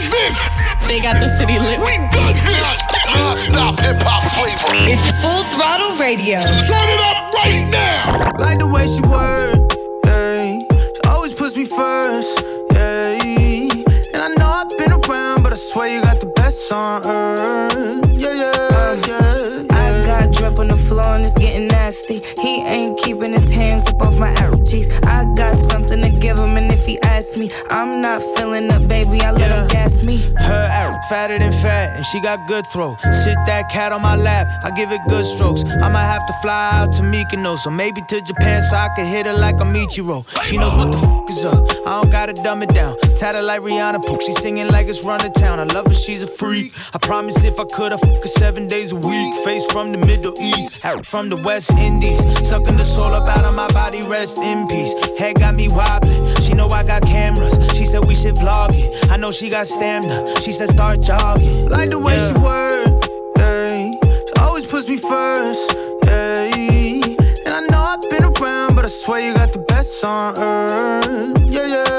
of this. They got the city lit. We got this. Non-stop hip hop flavor. It's full throttle radio. Turn it up right now. Like the way she work, yeah. She always puts me first, yeah. And I know I've been around, but I swear you got the best on earth, nasty. He ain't keeping his hands up off my arrow cheeks. I got something to give him, and if he asks me, I'm not feeling up, baby. I let him gas me. Her arrow fatter than fat, and she got good throw. Sit that cat on my lap, I give it good strokes. I might have to fly out to Mykonos, or maybe to Japan so I can hit her like a Michiro. She knows what the fuck is up. I don't gotta dumb it down. Tatted like Rihanna, poop. She singing like it's run to town. I love her, she's a freak. I promise if I could, I fuck her seven days a week. Face from the Middle East, arrow from the West Indies. Sucking the soul up out of my body, rest in peace. Head got me wobbling. She know I got cameras. She said we should vlog it. I know she got stamina. She said start jogging. Like the way Yeah. she work, yeah. She always puts me first, yeah. And I know I've been around, but I swear you got the best on earth, yeah, yeah.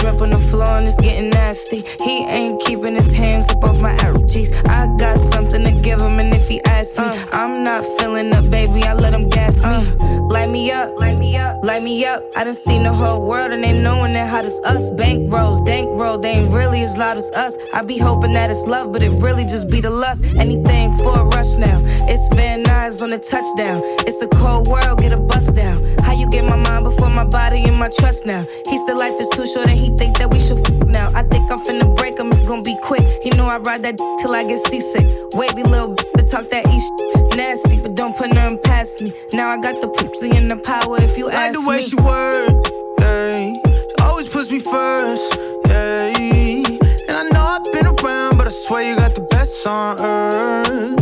Drip on the floor and it's getting nasty. He ain't keeping his hands up off my cheeks. I got something to give him, and if he asks me, uh. I'm not feeling up, baby. I let him gas me. Uh. Light me up, light me up, light me up. I done seen the whole world and they knowing that hot as us. Bank rolls, dank roll, they ain't really as loud as us. I be hoping that it's love, but it really just be the lust. Anything for a rush now. It's Van Nuys on the touchdown. It's a cold world, get a bust down. You get my mind before my body and my trust now? He said life is too short and he think that we should f now. I think I'm finna break him, it's gonna be quick. He know I ride that d- till I get seasick. Wavy little b- to talk that east nasty, but don't put nothing past me. Now I got the pussy and the power if you Like ask the way me. she work, yeah. She always puts me first, yeah. And I know I've been around, but I swear you got the best on earth,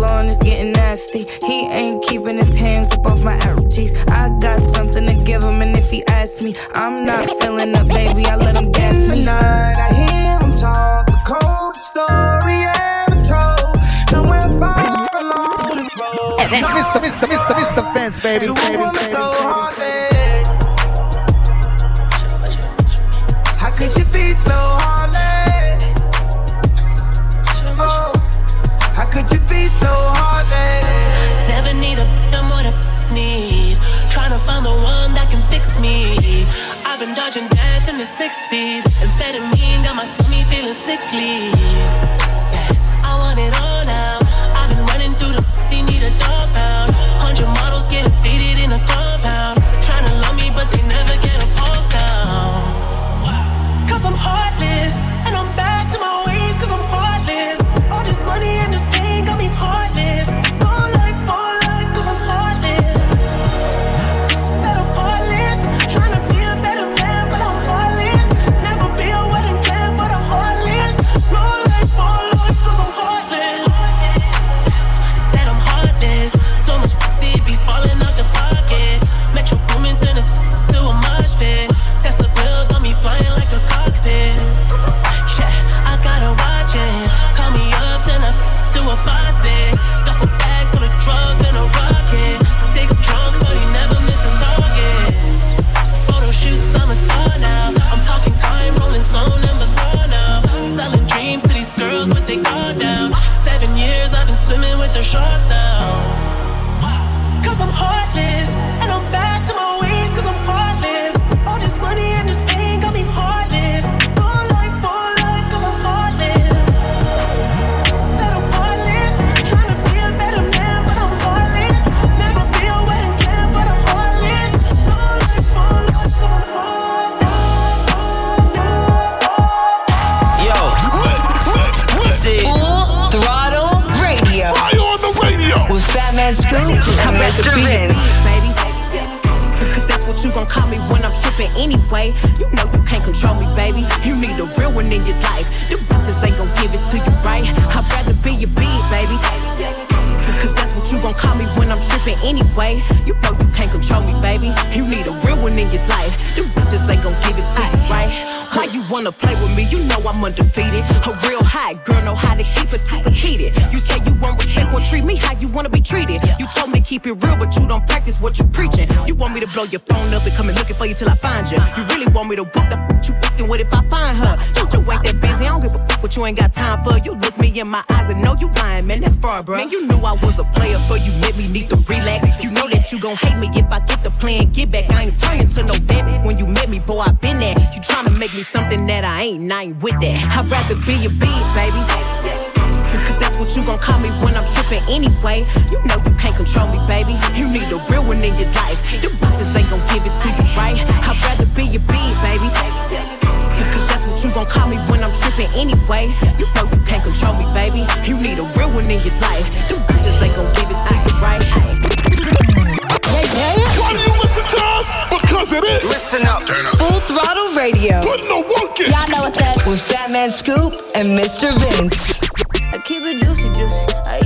drip on the floor and it's getting nasty. He ain't keeping his hands up off my arrow cheeks. I got something to give him, and if he asks me, I'm not feeling up, baby. I let him gas me. Tonight I hear him talk, the cold story ever told. Somewhere far along this road. Mr. Mr. Mr. Mr. Vince, baby, To baby, woman baby, so baby. Been dodging death in the six speed. Amphetamine got my stomach feeling sickly. Wanna play with me? You know I'm undefeated. A real high girl know how to keep it heated. You say you want respect, well treat me how you wanna be treated. You told me to keep it real, but you don't practice what you preaching. You want me to blow your phone up and come and looking for you till I find you. You really want me to whoop the you fucking with if I find her. Don't You ain't that busy, what you ain't got time for. You look me in my eyes and know you lying, man, that's far, bro. Man, you knew I was a player, but you let me need to relax. You know that you gon' hate me if I get the plan, get back. I ain't turning to no baby. When you met me, boy, I been there. You tryna make me something that I ain't, and I ain't with that. I'd rather be a big baby. Cause that's what you gon' call me when I'm trippin' anyway. You know you can't control me, baby. You need a real one in your life. The doctors ain't gon' give it to you right. I'd rather be a big baby. Gon' call me when I'm trippin' anyway. You know you can't control me, baby. You need a real one in your life. The doctors ain't gon' give it to you right. Why do you listen to us? Because it is. Listen up. Full Throttle Radio. Put no work in. Y'all know what's up. With Fat Man Scoop and Mr. Vince. I keep it juicy, juicy. I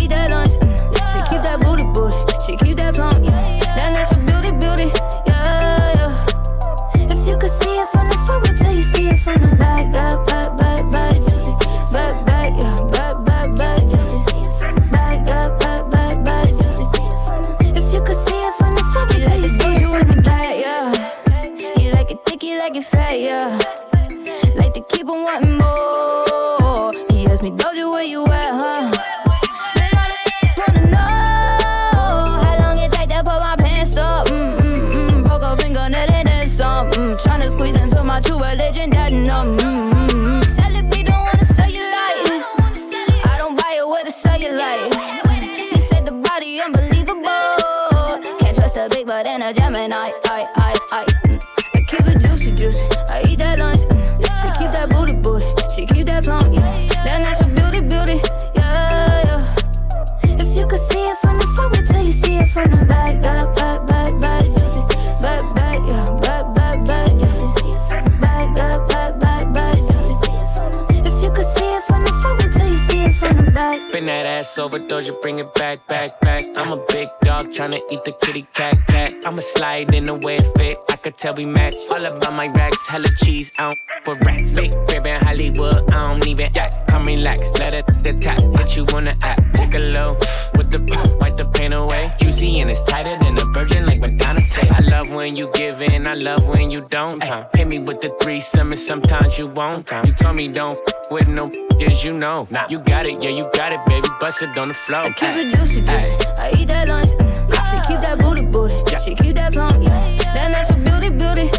and you won't. You told me don't with no as you know. Nah. You got it, yeah, you got it, baby. Bust it on the floor. I Keep it juicy, juicy. I eat that lunch. Mm. She keep that booty, booty. She keep that plump, yeah. That natural beauty, beauty,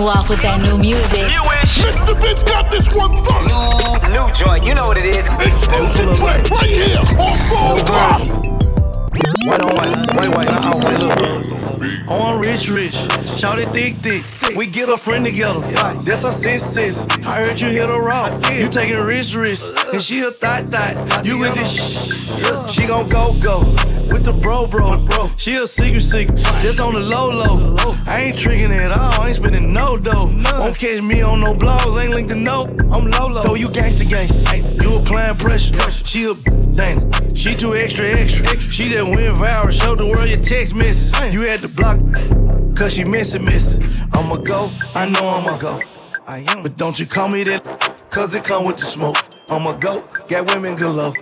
you off with that new music. Mr. Vince got this one first. New joint, you know what it is. Exclusive track right here on Full Throttle. White on white, white, white, not out, white, look. On rich, rich, shout it thick, thick. We get a friend together. That's a sis, sis. I heard you hit a rock. You taking rich, rich, and she a thot, thot. You with this sh- She gon' go, go. With the bro, bro, bro. She a secret, secret. Just on the low, low. I ain't tricking at all. I ain't spending no dough. Won't catch me on no blogs. Ain't linked to no. I'm low, low. So you gangsta, gangsta. You applying pressure. She a dang. She too extra, extra. She just went viral. Showed the world your text message. You had to block. Cause she missing, missing. I'ma go, I know I'ma go. I am. But don't you call me that, cause it come with the smoke. I'ma go, got women galore.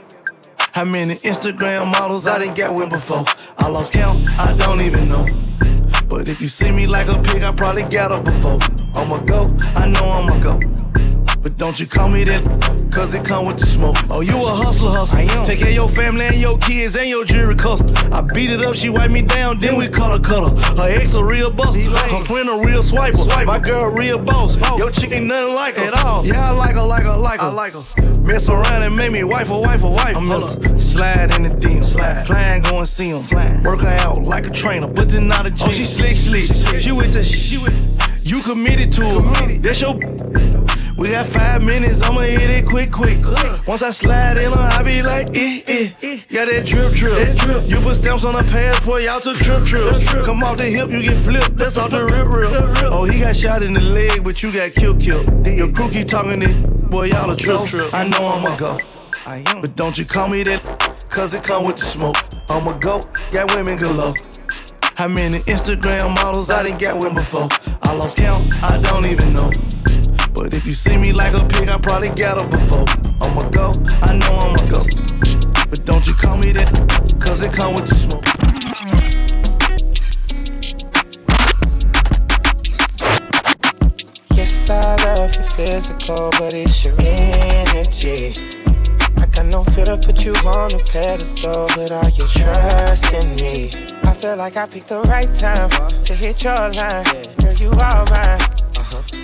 How many Instagram models I done got with before? I lost count, I don't even know. But if you see me like a pig, I probably got her before. I'ma go, I know I'ma go. But don't you call me that, cause it come with the smoke. Oh, you a hustler, hustler. I am. Take care of your family and your kids and your jewelry custom. I beat it up, she wipe me down, then we call her cutter. Her ex a real buster, her friend a real swiper. My girl a real boss. Your chick ain't nothing like her at all. Yeah, I like her, like her, like her. I like her. Mess around and make me wife a wife a wife. I'm Mr. Slide in the DM, slide. Flying, go and see him. Flying. Work her out like a trainer, but then not a gym. Oh, she slick, slick. She with the, she with. You committed to her. That's your. We got five minutes, I'ma hit it quick, quick. Once I slide in I be like, eh, eh. Got that drip, drip. You put stamps on the passport, y'all took trip. Come off the hip, you get flipped, that's off the rip, rip. Oh, he got shot in the leg, but you got killed, killed. Your crew keep talking it, boy, y'all a trip, trip. I know I'ma go. But don't you call me that, cause it come with the smoke. I'm a go, got women galore. How many Instagram models I done got with before? I lost count, I don't even know. But if you see me like a pig, I probably got her before. I'ma go, I know I'ma go. But don't you call me that, cause it come with the smoke. Yes, I love your physical, but it's your energy. I got no fear to put you on a pedestal, but are you trusting me? I feel like I picked the right time to hit your line. Girl, you are mine.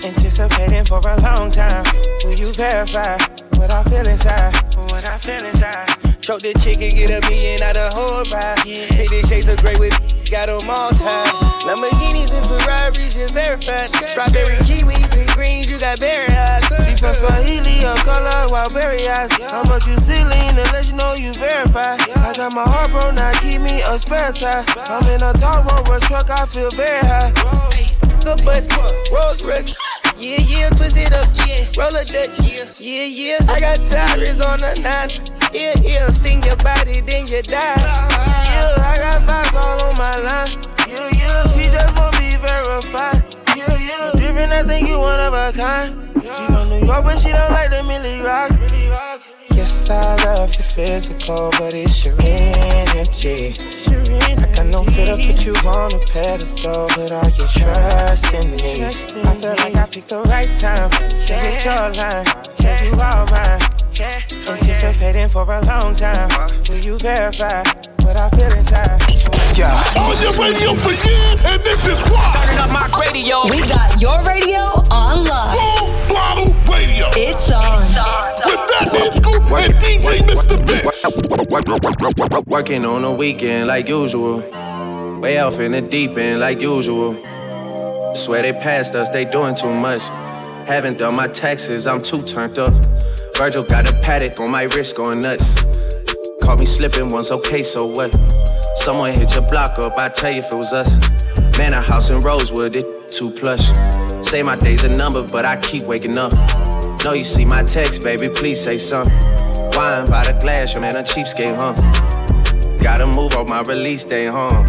Anticipating for a long time. Will you verify what I feel inside? What I feel inside. Choke the chicken, get a million out of whole ride. Yeah. the shades of gray with got them all tied. Lamborghinis and Ferraris, just verified. Strawberry kiwis and greens, you got berry eyes. She from Swahili, a color, wild berry eyes. How about you ceiling let you know you verified? I got my heart broke, now keep me a spare tire. I'm in a tall rover truck, I feel very high. Good butts, Rolls Royce. Yeah, yeah, twist it up, yeah. Roll a Dutch, yeah, yeah, yeah. I got tires on the nine. Yeah, yeah, sting your body, then you die. Yeah, I got vibes all on my line. Yeah, yeah, she just want me verified. Yeah, yeah, different, I think you one of a kind. She from New York, but she don't like the Millie Rock. Millie Rock. Yes, I love your physical, but it's your energy. I got no fear to put you on a pedestal, but are you trusting me? I feel like I picked the right time to hit your line. Yeah, you are mine. Anticipating for a long time. Will you verify what I feel inside? Yeah. On your radio for years, and this is why. Turning up my radio. We got your radio on live. Full throttle radio. It's on. With Fatman Scoop and DJ Mr. Vince. Working on the weekend like usual. Way off in the deep end like usual. Swear they passed us, they doing too much. Haven't done my taxes, I'm too turned up. Virgil got a Patek on my wrist going nuts. Caught me slipping once, okay, so what? Someone hit your block up, I tell you if it was us. Man, a house in Rosewood, it too plush. Say my day's a number, but I keep waking up. Know you see my text, baby, please say something. Wine by the glass, your man a cheapskate, huh? Gotta move on my release day, huh?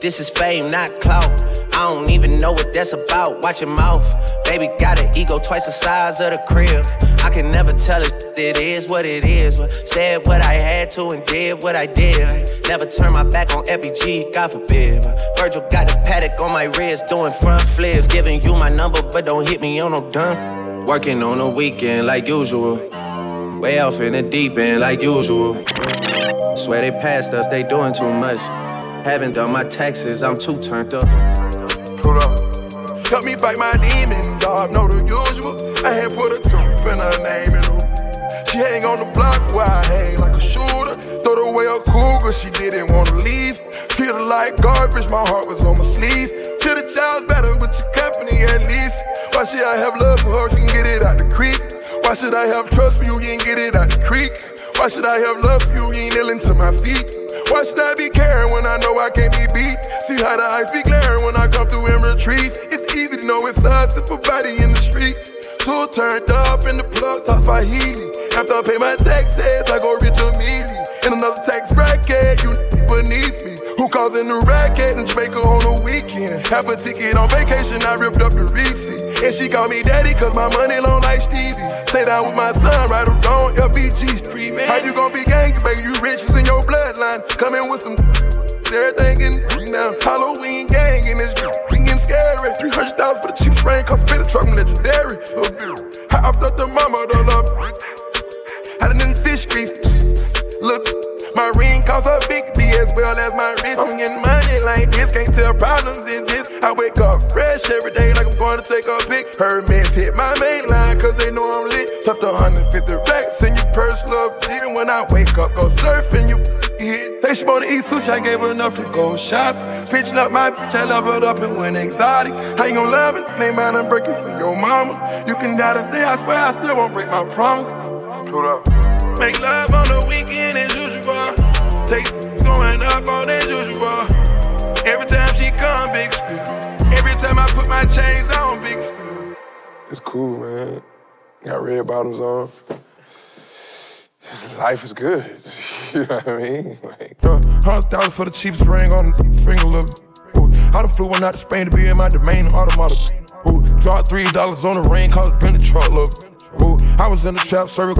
This is fame, not clout. I don't even know what that's about. Watch your mouth. Baby got an ego twice the size of the crib. I can never tell it, it is what it is. Said what I had to and did what I did. Never turn my back on FBG, God forbid. Virgil got a Patek on my wrist, doing front flips. Giving you my number, but don't hit me on no done. Working on the weekend like usual. Way off in the deep end like usual. Swear they passed us, they doing too much. Haven't done my taxes, I'm too turned up. Hold up. Help me fight my demons, I know the usual. I had put a jump in her name and. She hang on the block where I hang like a shooter. Throw away a cougar, she didn't wanna leave. Feel like garbage, my heart was on my sleeve. To the child's better with your company at least. Why should I have love for her? She can get it out the creek. Why should I have trust for you? You ain't get it out the creek. Why should I have love for you? You ain't kneeling to my feet. Why should I be caring when I know I can't be beat? See how the ice be glaring when I come through and retreat. It's easy to know it's us if a body in the street. Two turned up in the plug, tossed by Healy. After I pay my taxes, I go rich immediately. In another tax bracket, causing the racket in Jamaica on the weekend? Have a ticket on vacation, I ripped up the receipt. And she called me daddy, cause my money long like Stevie. Stay down with my son, right around LBG Street. How you gonna be gangster, baby? You rich, it's in your bloodline. Coming with some everything in now. Halloween gang and it's getting scary. 300,000 for the cheap sprain, cause spit a truck, I'm legendary. I after the mama, the love. Had it in the fish streets. Look, my ring costs a big B as well as my wrist. I'm getting money like this, can't tell problems is exist. I wake up fresh every day like I'm going to take a pic. Hermes hit my main line cause they know I'm lit. Tucked 150 racks in your purse, love. Even when I wake up, go surfing, you hit. Say she wanna eat sushi, I gave her enough to go shop. Pitching up my bitch, I love it up and went exotic. How you gon' love it? Ain't mind I'm breaking for your mama. You can die today, I swear I still won't break my promise. Hold up. Make love on the weekend as usual. Take going up on usual. Every time she come, big spill. Every time I put my chains on, big spill. It's cool, man. Got red bottoms on. life is good. you know what I mean? Like, Uh, Hundred thousand for the cheapest ring on the finger, look. Ooh, I done flew one out to Spain to be in my domain automata. Ooh, dropped three dollars on the ring, cause it been the truck, look. Ooh, I was in the trap, serving.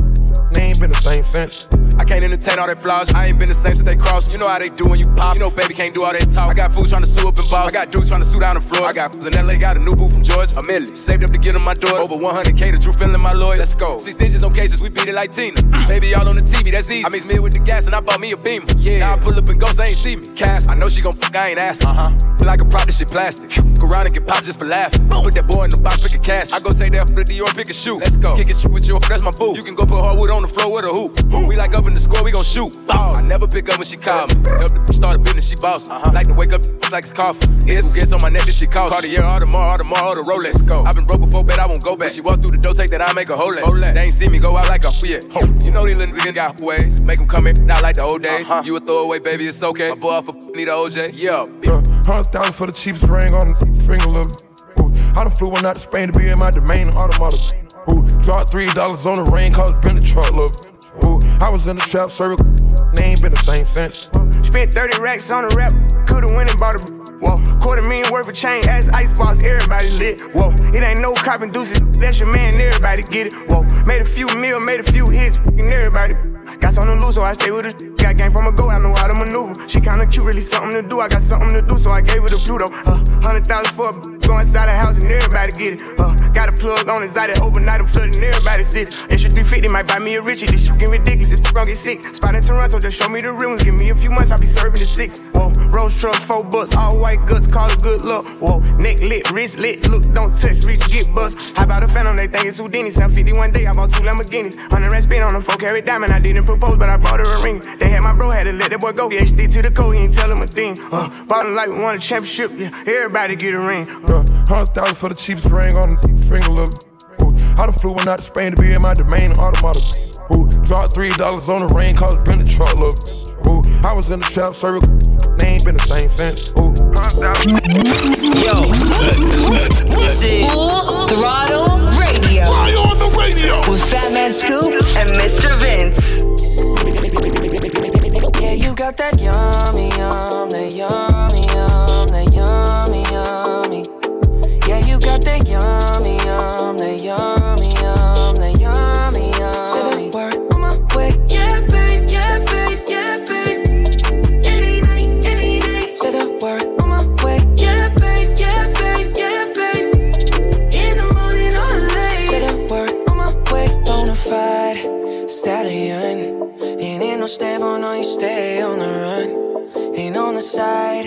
They ain't been the same since. I can't entertain all that flaws. I ain't been the same since they crossed. You know how they do when you pop. You know, baby can't do all that talk. I got fools trying to sue up in Boston. I got dudes trying to sue down the floor. I got in LA, got a new boo from Georgia. A million. Saved up to get on my door. Over 100K to Drew Findling my lawyer. Let's go. Six digits on cases, we beat it like Tina. baby, all on the TV, that's easy. I mix mid with the gas and I bought me a beamer. Yeah. Now I pull up and ghost, they ain't see me. Cass, I know she gon' fuck, I ain't asking. Uh huh. Feel like a prop, this shit plastic. Go around and get popped just for laughing. Put that boy in the box, pick a cash. I go take that from the Dior, pick a shoe. Let's go. Kick it shit with you, that's my boo. You can go put hardwood on the floor with a hoop. We like up in the score, we gon' shoot. Ball. I never pick up when she call me. Up the start a business, she boss. Like to wake up it's like it's coffee. Yes. Who gets on my neck, this shit cost. Cartier, all the more, all the more, all the Rolex. Go. I've been broke before, bet I won't go back. When She walk through the door, take that I make a whole leg. They ain't see me go out like a yeah. You know these little niggas got ways. Make them come in, not like the old days. You a throwaway, baby, it's okay. My boy off a need a OJ. Yeah. Uh, Hundred thousand for the cheapest ring on the finger, look. Ooh, I done flew one out to Spain to be in my domain automata. Ooh, dropped three dollars on the ring, cause it been the truck, look. Ooh, I was in the trap, circle, They ain't been the same since. Spent 30 racks on a rap, could've went and bought a. Whoa, quarter million worth of chain, ass ice box, everybody lit. Whoa, it ain't no copping deuces, that's your man, everybody get it. Whoa, made a few mil, made a few hits, fucking everybody. Got something to lose, so I stay with her. Got game from a go, I know how to maneuver. She kinda cute, really something to do. I got something to do, so I gave her the Pluto. Uh, hundred thousand for a go inside the house and everybody get it. Uh, got a plug on eye that overnight I'm flooding everybody city. Extra 350 might buy me a Richie. This shit get ridiculous if the wrong get sick. Spot in Toronto, just show me the real. Give me a few months, I'll be serving the six. Whoa, rose truck, four bucks, all white guts, call it good luck. Whoa, neck lit, wrist lit, look, don't touch, reach, get bust. How about a phantom? They think it's Houdini. 751 day, I bought two Lamborghinis. 100 rand spin on them, four carat diamond. I didn't propose, but I brought her a ring. They had my bro, had to let that boy go. HD to the code, he ain't tell him a thing. Uh, bought him like we won a championship, yeah. Everybody get a ring. Uh, Hundred thousand for the cheapest ring on the finger, look. Ooh, I done flew one out to Spain to be in my domain automata. Ooh, dropped three dollars on the ring, cause it been the truck, look. Ooh, I was in the trap, serving. They ain't been the same since. Ooh, Yo, this is Full Throttle Radio. Why on the radio? With Fat Man Scoop and Mr. Vince. Yeah, you got that yummy, yum, that yummy, yum, you got that yummy, yum, that yummy, yum, that yummy, yummy. Say the word on my way. Yeah, babe, yeah, babe, yeah, babe. Any night, any day. Say the word on my way. Yeah, babe, yeah, babe, yeah, babe. In the morning or late. Say the word on my way. Bonafide stallion. Ain't in no stable, no, you stay on the run. Ain't on the side,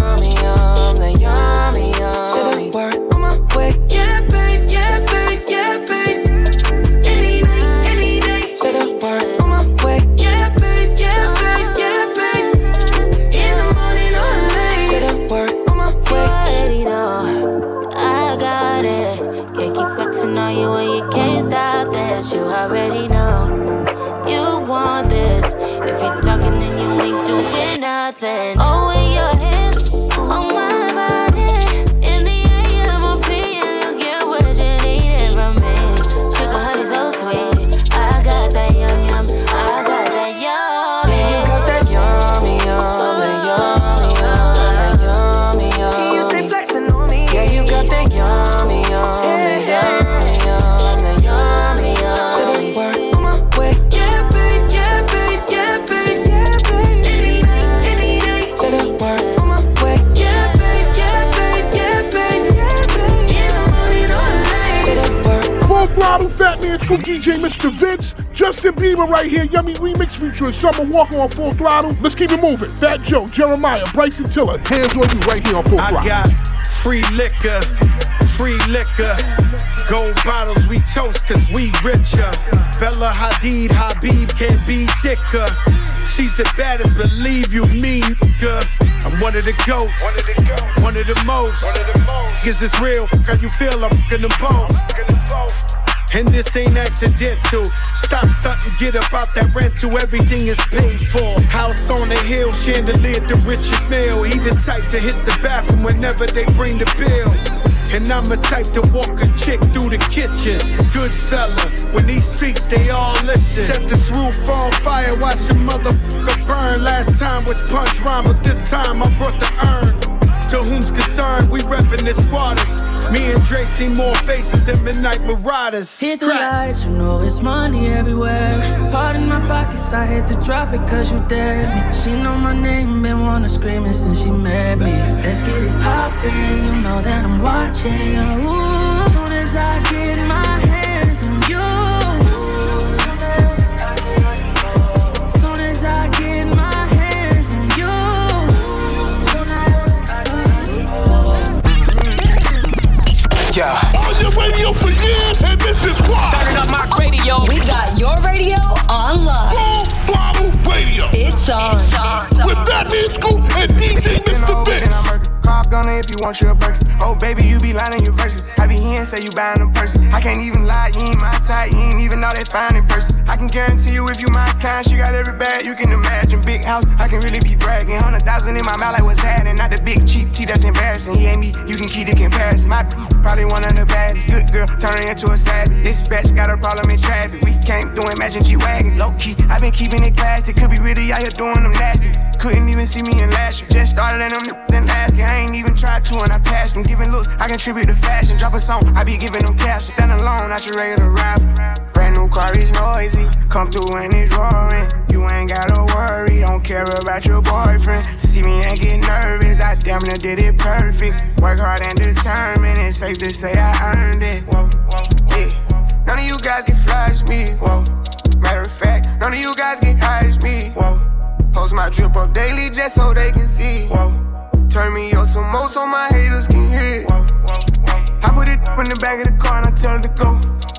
DJ Mr. Vince, Justin Bieber right here, Yummy Remix featuring Summer Walker on Full Throttle. Let's keep it moving. Fat Joe, Jeremiah, Bryson Tiller, hands on you right here on Full I Throttle. got free liquor, free liquor. Gold bottles, we toast cause we richer. Bella Hadid, Habib can't be thicker. She's the baddest, believe you me, nigga. I'm one of the goats, one of the, goats. One of the most. One of the most. Is this real? How you feel? I'm fucking them both. And this ain't accidental. Stop stunting, get up out that rental. Everything is paid for. House on the hill, chandelier to Richard Mille. He the type to hit the bathroom whenever they bring the bill. And I'm the type to walk a chick through the kitchen. Good fella, when he speaks, they all listen. Set this roof on fire, watch a motherfucker burn. Last time was punch rhyme, but this time I brought the urn. To whom's concerned, we reppin' the squatters. Me and Dre see more faces than midnight marauders. Hit the lights, you know it's money everywhere. Part in my pockets, I had to drop it cause you dared me. She know my name, been wanna scream it since she met me. Let's get it poppin', you know that I'm watching. Ooh, soon as I get my Turning up my radio. We got your radio on lock. Full throttle radio. It's on. With Fatman Scoop and DJ Mr. Vince. Call gunner if you want your burger. Oh, baby, you be lying in your verses. I be hearing say you buying them purses. I can't even lie, you ain't my type. You ain't even know that fine in person. Can guarantee you if you my kind, she got every bag you can imagine. Big house, I can really be bragging. Hundred thousand in my mouth, like what's happening. Not the big cheap tea that's embarrassing. He ain't me, you can keep the comparison. My probably one of the baddest. Good girl, turning into a savage. This bitch got a problem in traffic. We can't do Imagine G Wagon. Low key, i been keeping it classy. Could be really out here doing them nasty. Couldn't even see me in last year. Just started in them then asking. I ain't even tried to and I passed them. Giving looks, I contribute to fashion. Drop a song, I be giving them caps. Stand alone, not your regular rapper. Brand new car is noisy. Come through and it's roaring. You ain't gotta worry, don't care about your boyfriend. See me and get nervous, I damn near did it perfect. Work hard and determined, it's safe to say I earned it. Whoa, whoa, yeah. None of you guys can flash me. Whoa. Matter of fact, none of you guys can hide me. Whoa. Post my drip up daily just so they can see. Whoa. Turn me up some more so my haters can hear. Whoa. I put it in the back of the car and I tell her to go.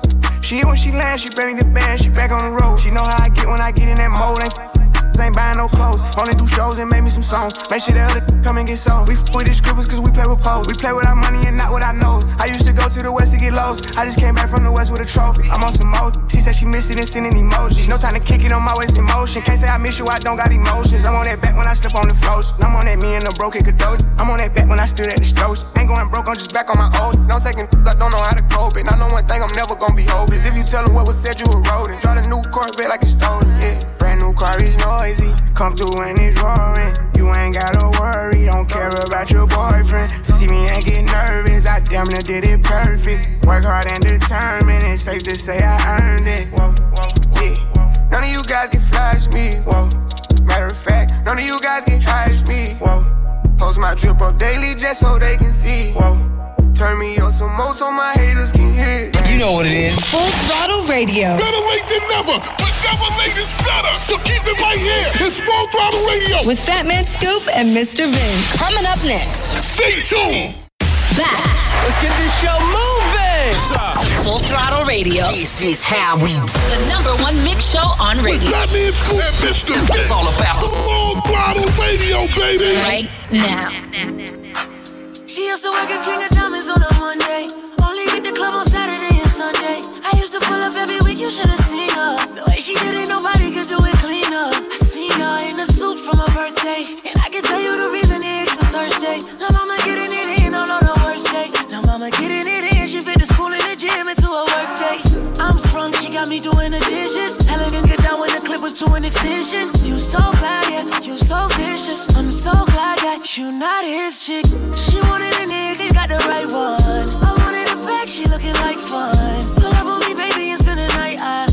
She when she lands, she bring the band, she back on the road. She know how I get when I get in that mode. Ain't ain't buying no clothes. Only do shows and make me some songs. Make sure the other come and get sold. We f with the scribbles cause we play with pose. We play with our money and not with our nose. I used to go to the west to get lows. I just came back from the west with a trophy. I'm on some mode. She said she missed it and sending emojis. No time to kick it on my waist in motion. Can't say I miss you, I don't got emotions. I'm on that back when I step on the floats. I'm on that me and the broken cadoge. I'm on that back when I stood at the strokes. Ain't going broke, I'm just back on my old. Don't taking I don't know how to cope it. I know one thing I'm never gonna be hopeless. If you tell them what was said, you eroding. Drive a new Corvette like it's stolen, Come through and it's roaring. You ain't gotta worry, don't care about your boyfriend. See me and get nervous, I damn near did it perfect. Work hard and determined, it's safe to say I earned it. Whoa, whoa, yeah. None of you guys can flash me. Whoa. Matter of fact, none of you guys can hide me. Whoa. Post my drip up daily just so they can see. Whoa. Turn me up some more so my haters can hear. You know what it is. Full throttle radio. Better late than never, but never late is better. So keep it right here. It's Full Throttle Radio. With Fat Man Scoop and Mr. Vince. Coming up next. Stay tuned. Back. Let's get this show moving. To Full Throttle Radio. This is how we The number one mix show on radio. That means Scoop and Mr. It's all about the Full Throttle Radio, baby. Right now. She used to work at King of Diamonds on a Monday. Only hit the club on Saturday and Sunday. I used to pull up every week, you should have seen her. The way she did it, nobody could do it cleaner. I seen her in a suit from her birthday. And I can tell you the reason it was Thursday. La mama getting it in on, the worst day. La mama getting it in, she fit the school and the gym into a work day. I'm sprung, she got me doing the dishes. Elegant get down when the clip was to an extension. You so bad, yeah, you so. I'm so glad that you're not his chick. She wanted a nigga, got the right one. I wanted a bag, she looking like fun. Pull up on me, baby, and spend the night. I,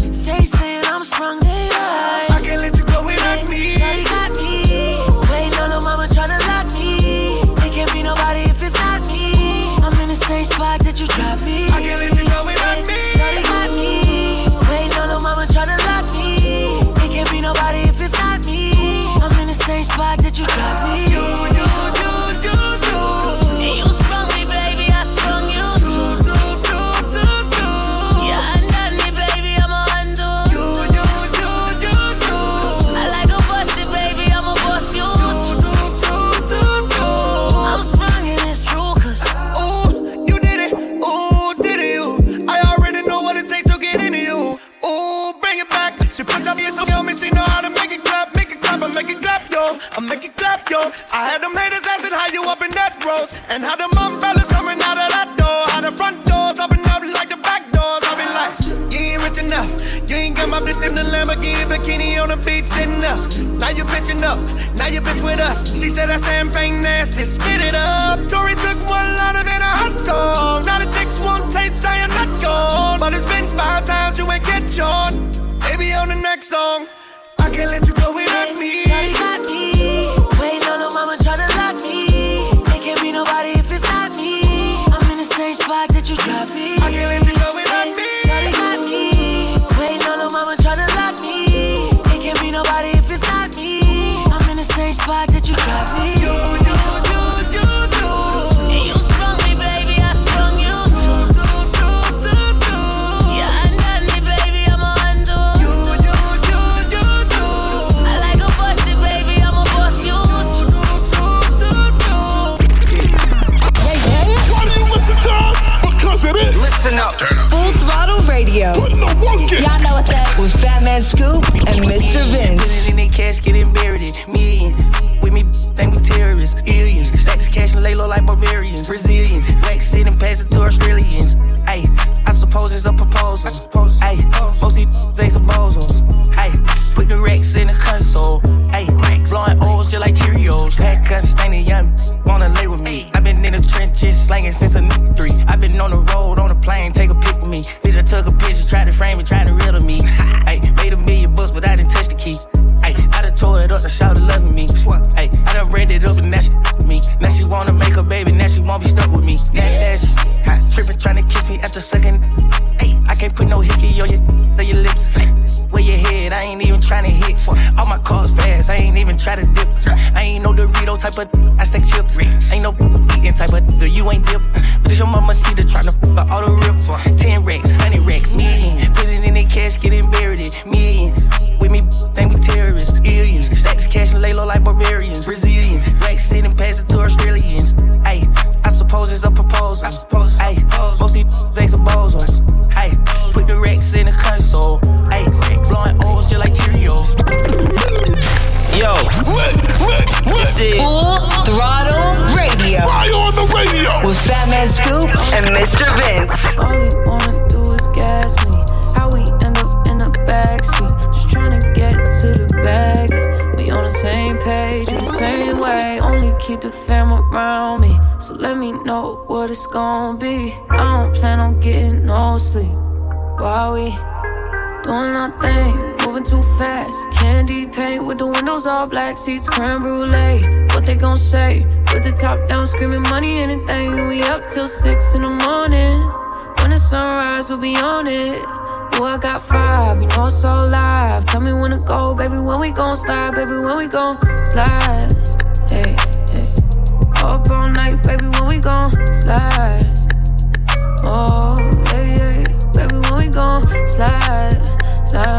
same spot that you dropped me. You, you, you, you, you. And you sprung me, baby. I sprung you. Yeah, undone me, baby. I'm a undo. I like a boss it, baby. I'm a boss you. Why do you listen to us? Because it is. Listen up. Full Throttle Radio. Putting the work in. Y'all know what's up. With Fat Man Scoop and Mr. Vince. Wax it and pass it to Australians. Ayy, I suppose it's a proposal. Ayy, most these they some bozos. Ayy, put the Rex in the console. Ayy, blowing O's just like Cheerios. Pack constaining young, wanna lay with me. I've been in the trenches slanging since a new three. i been on the road, on the plane, take a pic with me. I took a picture, tried to frame it, tried to windows all black, seats creme brulee. What they gon' say? With the top down, screaming money, anything. We up till six in the morning. When the sunrise, we'll be on it. Ooh, I got five, you know it's so live. Tell me when to go, baby. When we gon' slide, baby. When we gon' slide. Hey, hey. Up all night, baby. When we gon' slide. Oh, yeah, yeah. Baby, when we gon' slide, slide,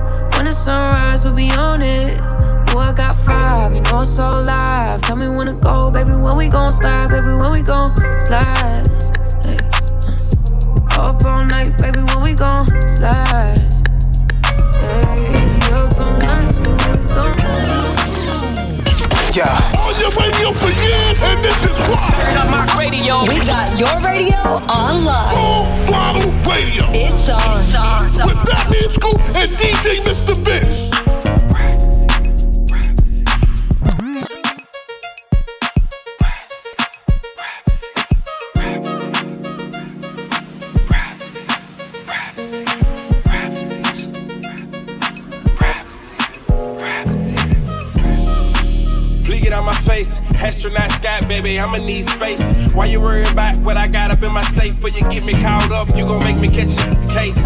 When the sunrise, we'll be on it. Ooh, I got five, you know it's so live. Tell me when to go, baby. When we gon' slide, baby. When we gon' slide. Hey, uh. Up all night, baby. When we gon' slide. Hey, up all night. When we gon' Yeah. On your radio for years, and this is why. Turn up my radio. We got your radio online. Full Throttle Radio. It's on. It's on. With Fatman Scoop and DJ Mr. Vince. Astronaut sky, baby, I'ma need space. Why you worry about what I got up in my safe? Before you get me caught up, you gon' make me catch a case.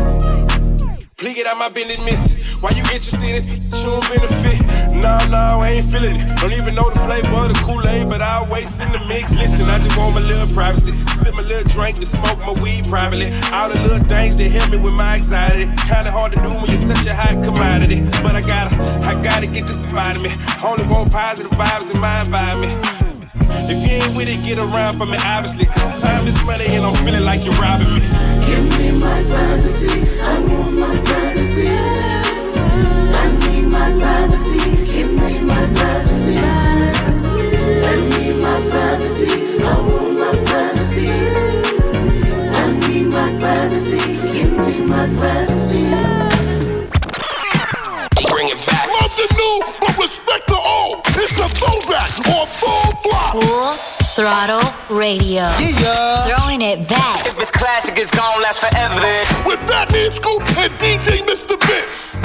Please get out my business, miss. Why you interested in sure benefit? Nah, nah, I ain't feeling it. Don't even know the flavor of the Kool-Aid, but I'll waste in the mix. Listen, I just want my little privacy. Sip my little drink to smoke my weed privately. All the little things that help me with my anxiety. Kinda hard to do when you're such a hot commodity. Get this out me. Only want positive vibes in my environment. If you ain't with it, get around for me, obviously. Cause time is money and I'm feeling like you're robbing me. Give me my privacy. I want my privacy. I need my privacy. Give me my privacy. I need my privacy. I want my privacy. I need my privacy. Give me my privacy. New, but respect the old. It's a throwback on full block. Full Throttle Radio. Yeah. Throwing it back. If it's classic, it's gonna last forever. With Fatman Scoop and DJ Mr. Vince.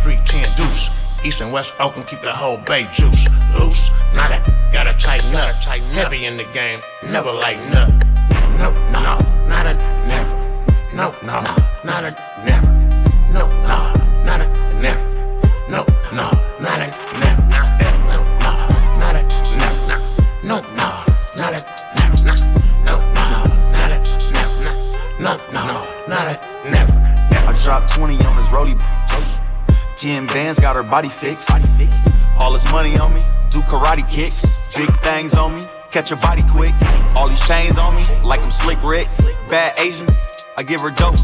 Street, 10 deuce. East and West Oakland, keep the whole bay juice. Loose, not that Gotta tighten up. Heavy in the game, never lighten up. No, no, not a never. No, no, not a never. No, no, not a never. No, no, not a never. Not that. No, no, not a never. No, no, not a never. No, no, not a never. No, no, not a never. I dropped 20 on his rollie. 10 bands got her body fixed. All this money on me, do karate kicks. Big things on me, catch her body quick. All these chains on me, like I'm slick Rick. Bad Asian, I give her dope.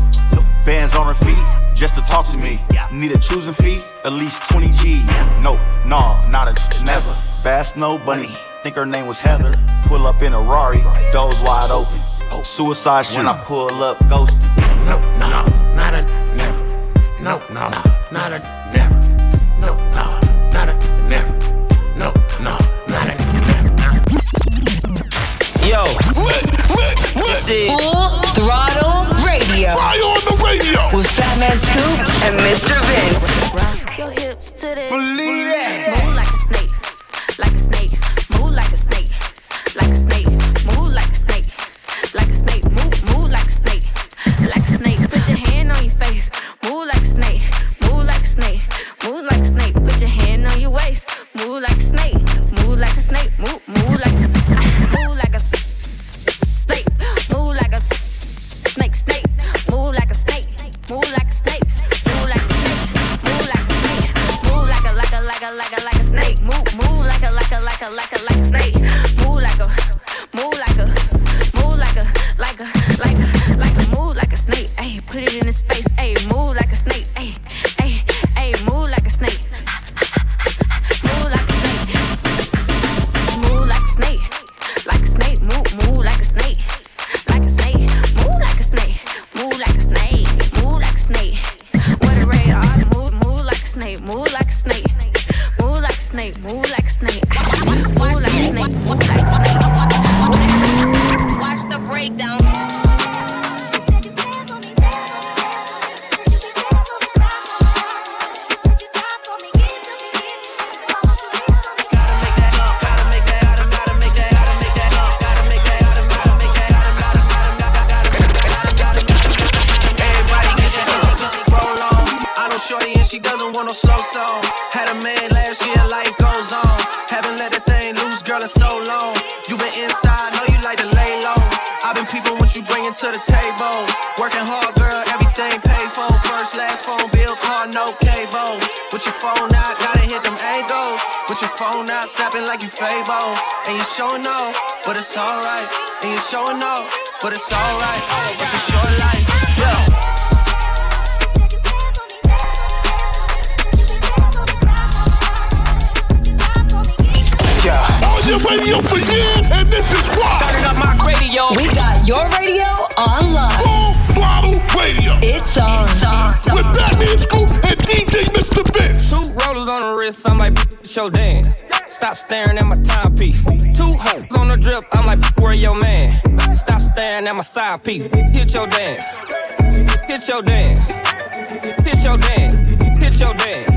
Bands on her feet, just to talk to me. Need a choosing fee, at least 20 G. No, nah, not a never. Bass no bunny, think her name was Heather. Pull up in a Rari, doors wide open. Suicide when I pull up ghosting. No, no, not a never. No, no, not a this is Full Throttle Radio. Fly on the radio with Fat Man Scoop and Mr. Vince. Your hips to this. Believe like you Fable. And you showing off, but it's alright. And you showing off, but it's alright. It's a short life, yeah. Yeah. On your radio for years, and this is why. Turning up my radio. We got your radio online. Full throttle radio. It's on. With Fatman Scoop and DJ Mr. Vince. Two rollers on the wrist, I'm like, show dance. Stop staring at my timepiece. Two hoes on the drip, I'm like, where your man? Stop staring at my side piece. Hit your dance. Hit your dance. Hit your dance. Hit your dance.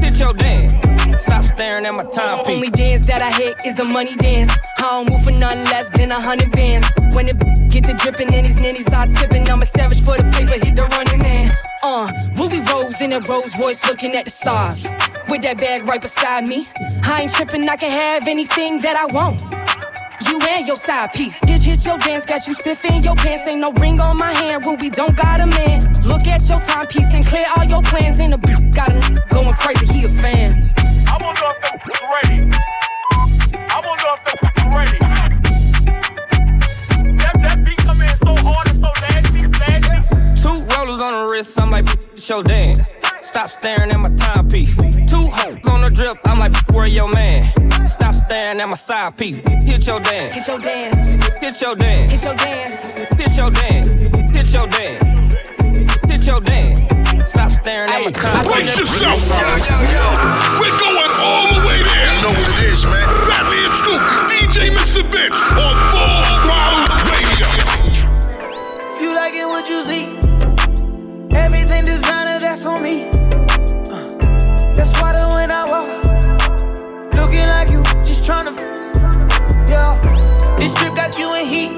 Hit your dance. Stop staring at my timepiece. Only dance that I hit is the money dance. I don't move for nothing less than a hundred bands. When it get to dripping and these ninnies start tipping, I'm a savage for the paper, hit the running man. Uh, Ruby Rose in a Rolls Royce looking at the stars. With that bag right beside me. I ain't tripping, I can have anything that I want. You and your side piece. Bitch, hit your dance, got you stiff in your pants. Ain't no ring on my hand, Ruby don't got a man. Look at your timepiece and clear all your plans. In a got a n- going crazy, he a fan. I wonder if them was ready. I wonder if them was ready. That, that beat come in so hard and so nasty, nasty. Two rollers on the wrist, I'm like, show dance. Stop staring at my timepiece. Two hoes on the drip, I'm like, where your man? Stop staring at my side piece. Hit your dance. Hit your dance. Hit your dance. Hit your dance. Hit your dance. Hit your dance. Hit your dance. Stop staring at my timepiece. Brace yourself. Yo, yo, yo. We're going all the way there. You know what it is, man. Fatman Scoop, DJ Mr. Vince on Full Throttle Radio. You like it what you see. Everything designer, that's on me. Uh, that's why the when I walk, looking like you, just tryna. Yeah, this trip got you in heat.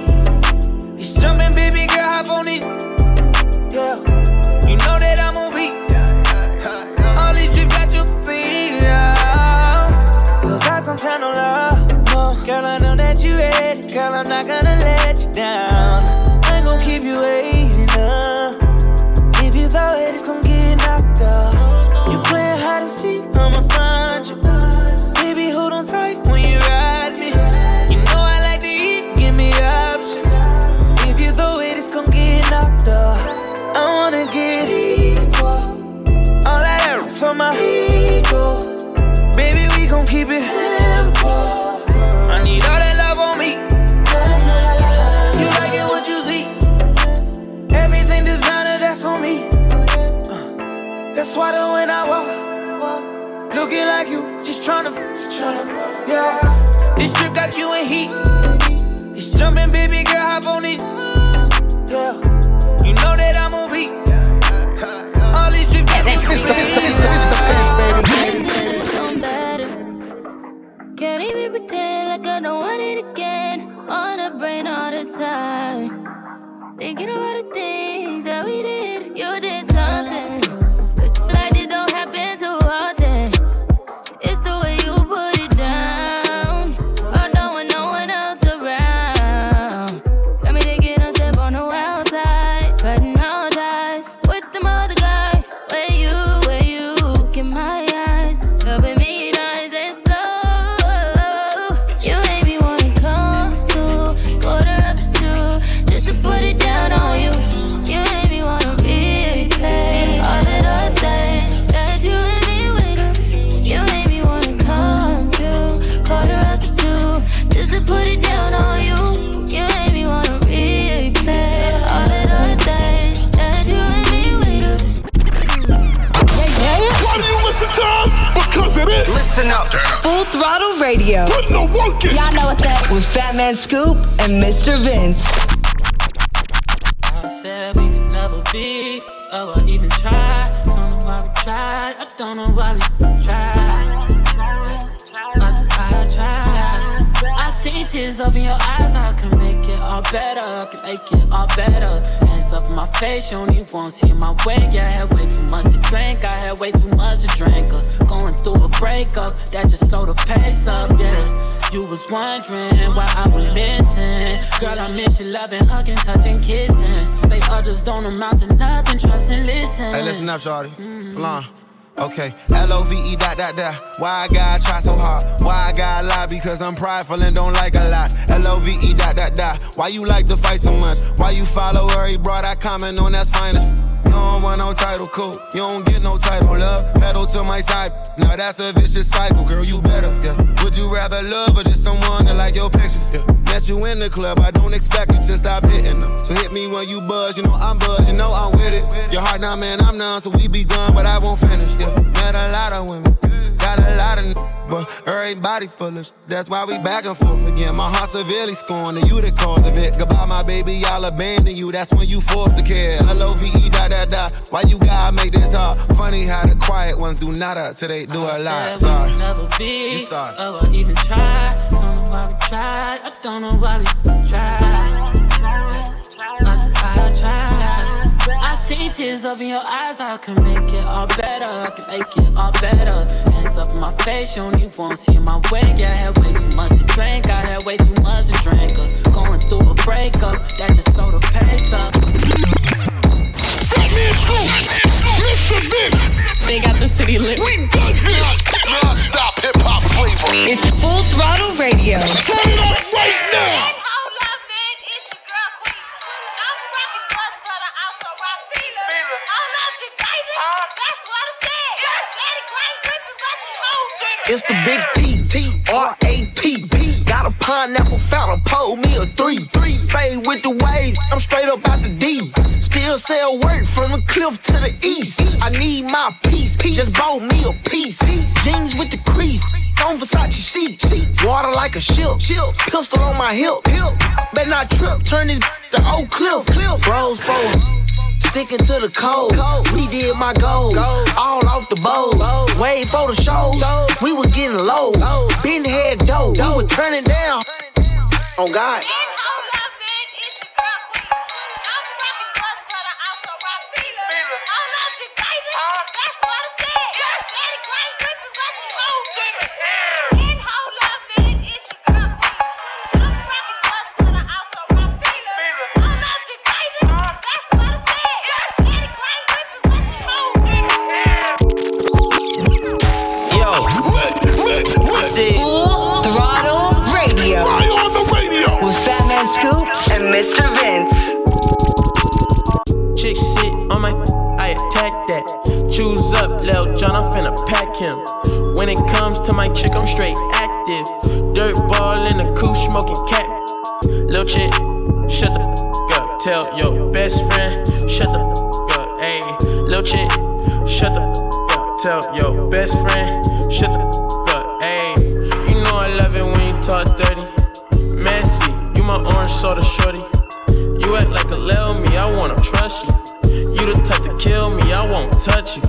It's jumping, baby girl, hop on it. Yeah, time no love. Girl, I know that you ready. Girl, I'm not gonna let you down. I ain't gon' keep you waiting up. If you thought it, it's gon' get knocked up. You playing hide and seek, I'ma find you. Baby, hold on tight when you ride me. You know I like to eat, give me options. If you throw it, it's gon' get knocked up. I wanna get equal. All that is for my That's why when I walk, looking like you, just tryna, tryna, yeah. This trip got you in heat. It's jumping, baby girl, hop on it. Yeah, you know that I'm on beat. All these trips got Should've better. Can't even pretend like I don't want it again. On the brain all the time. Thinking about the things that we did. You did Radio. Put no work in. Y'all know what's up. With Fatman Scoop and Mr. Vince. I said we could never be, oh, I even tried. Don't know why we tried, I don't know why we tears up in your eyes, I can make it all better, I can make it all better. Hands up in my face, you only won't see my way. Yeah, I had way too much to drink, I had way too much to drink. Uh, going through a breakup, that just slowed the pace up, yeah. You was wondering why I was missing. Girl, I miss you loving, hugging, touching, kissing. Say others don't amount to nothing, trust and listen. Hey, listen up, shorty. Flan. Okay, L-O-V-E dot dot dot. Why I gotta try so hard? Why I gotta lie? Because I'm prideful and don't like a lot. L-O-V-E dot dot dot. Why you like to fight so much? Why you follow? He brought I comment on that's fine don't want no title, cool. You don't get no title, love. Pedal to my side. Now that's a vicious cycle, girl. You better, yeah. Would you rather love or just someone that like your pictures? Yeah. Met you in the club, I don't expect you to stop hitting them. So hit me when you buzz, you know I'm buzz, you know I'm with it. Your heart now, man, I'm none, so we be gone, but I won't finish. Yeah. Met a lot of women, got a lot of. N- but everybody foolish. That's why we back and forth again. My heart severely scorned, and you the cause of it. Goodbye, my baby, I'll abandon you. That's when you forced to care. L-O-V-E, da da da. Why you gotta make this hard? Funny how the quiet ones do nada till they do a lot. we Sorry. never be. You sorry. Oh, I even tried. Don't know why we tried. I don't know why we tried. I, I tried. I see tears up in your eyes. I can make it all better. I can make it all better. Hands up in my face. You only won't see my way. Yeah, I had way too much to drink. I had way too much to drink. Uh, going through a breakup. That just slowed the pace up. Fatman Scoop. Mr. Vince. They got the city lit. We got non-stop hip hop flavor. It's Full Throttle Radio. It's the big T, T, R A P, P. Got a pineapple fountain, pull me a three. three. Fade with the waves, I'm straight up out the D. Still sell work from the cliff to the east. I need my piece, just bought me a piece. Jeans with the crease, on Versace sheets. Water like a ship, pistol on my hip. Better not trip, turn this to Oak Cliff. Rose for sticking to the code. We did my goals, all off the bows. Wait for the shows. We was getting low. Been head dough. We was turning down. On God. Mr. Vince. Chick sit on my, I attack that. Choose up, Lil John, I'm finna pack him. When it comes to my chick, I'm straight active. Dirt ball in the coupe, smoking cap. Lil chick, shut the up. Tell your best friend, shut the up. Ayy, lil chick, shut the up. Tell your won't touch you.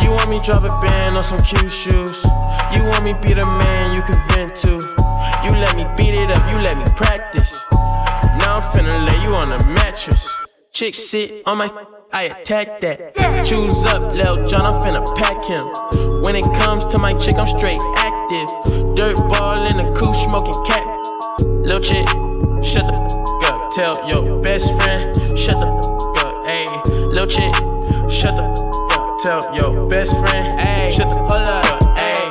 You want me drop a band on some cute shoes. You want me be the man you can vent to. You let me beat it up, you let me practice. Now I'm finna lay you on a mattress. Chick sit on my, I attack that. Choose up, Lil John, I'm finna pack him. When it comes to my chick, I'm straight active. Dirt ball in the coupe, smoking cat. Lil chick, shut the up. Tell your best friend, shut the up. Ayy, lil chick, shut the f up. Tell your best friend, ayy, shut the hold up. Ayy.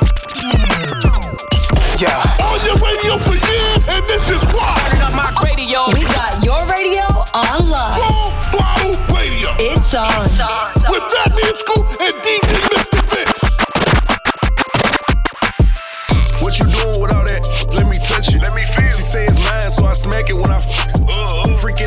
Yeah. On your radio for years, and this is why. Turn up my radio. We got your radio on live. Full Throttle Radio. It's on. With Fatman Scoop and DJ Mr. Vince. What you doing with all that? Let me touch it. Let me feel. She say it's mine, so I smack it when I uh, freak in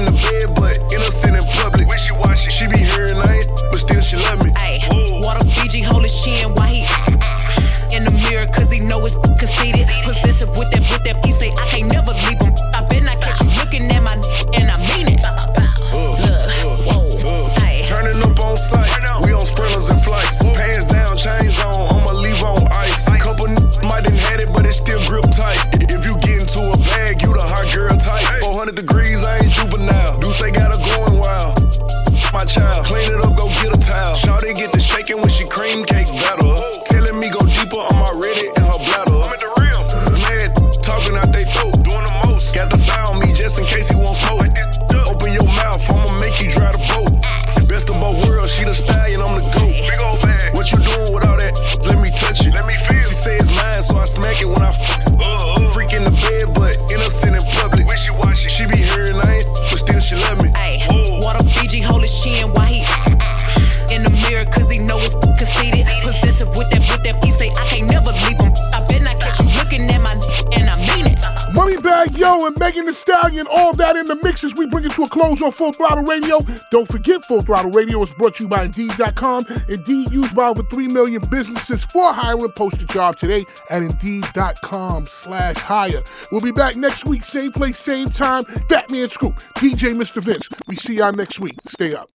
close on Full Throttle Radio. Don't forget, Full Throttle Radio is brought to you by Indeed.com. Indeed used by over 3 million businesses for hiring. Post a job today at Indeed.com slash hire. We'll be back next week, same place, same time. Fatman Scoop, DJ Mr. Vince. We see y'all next week. Stay up.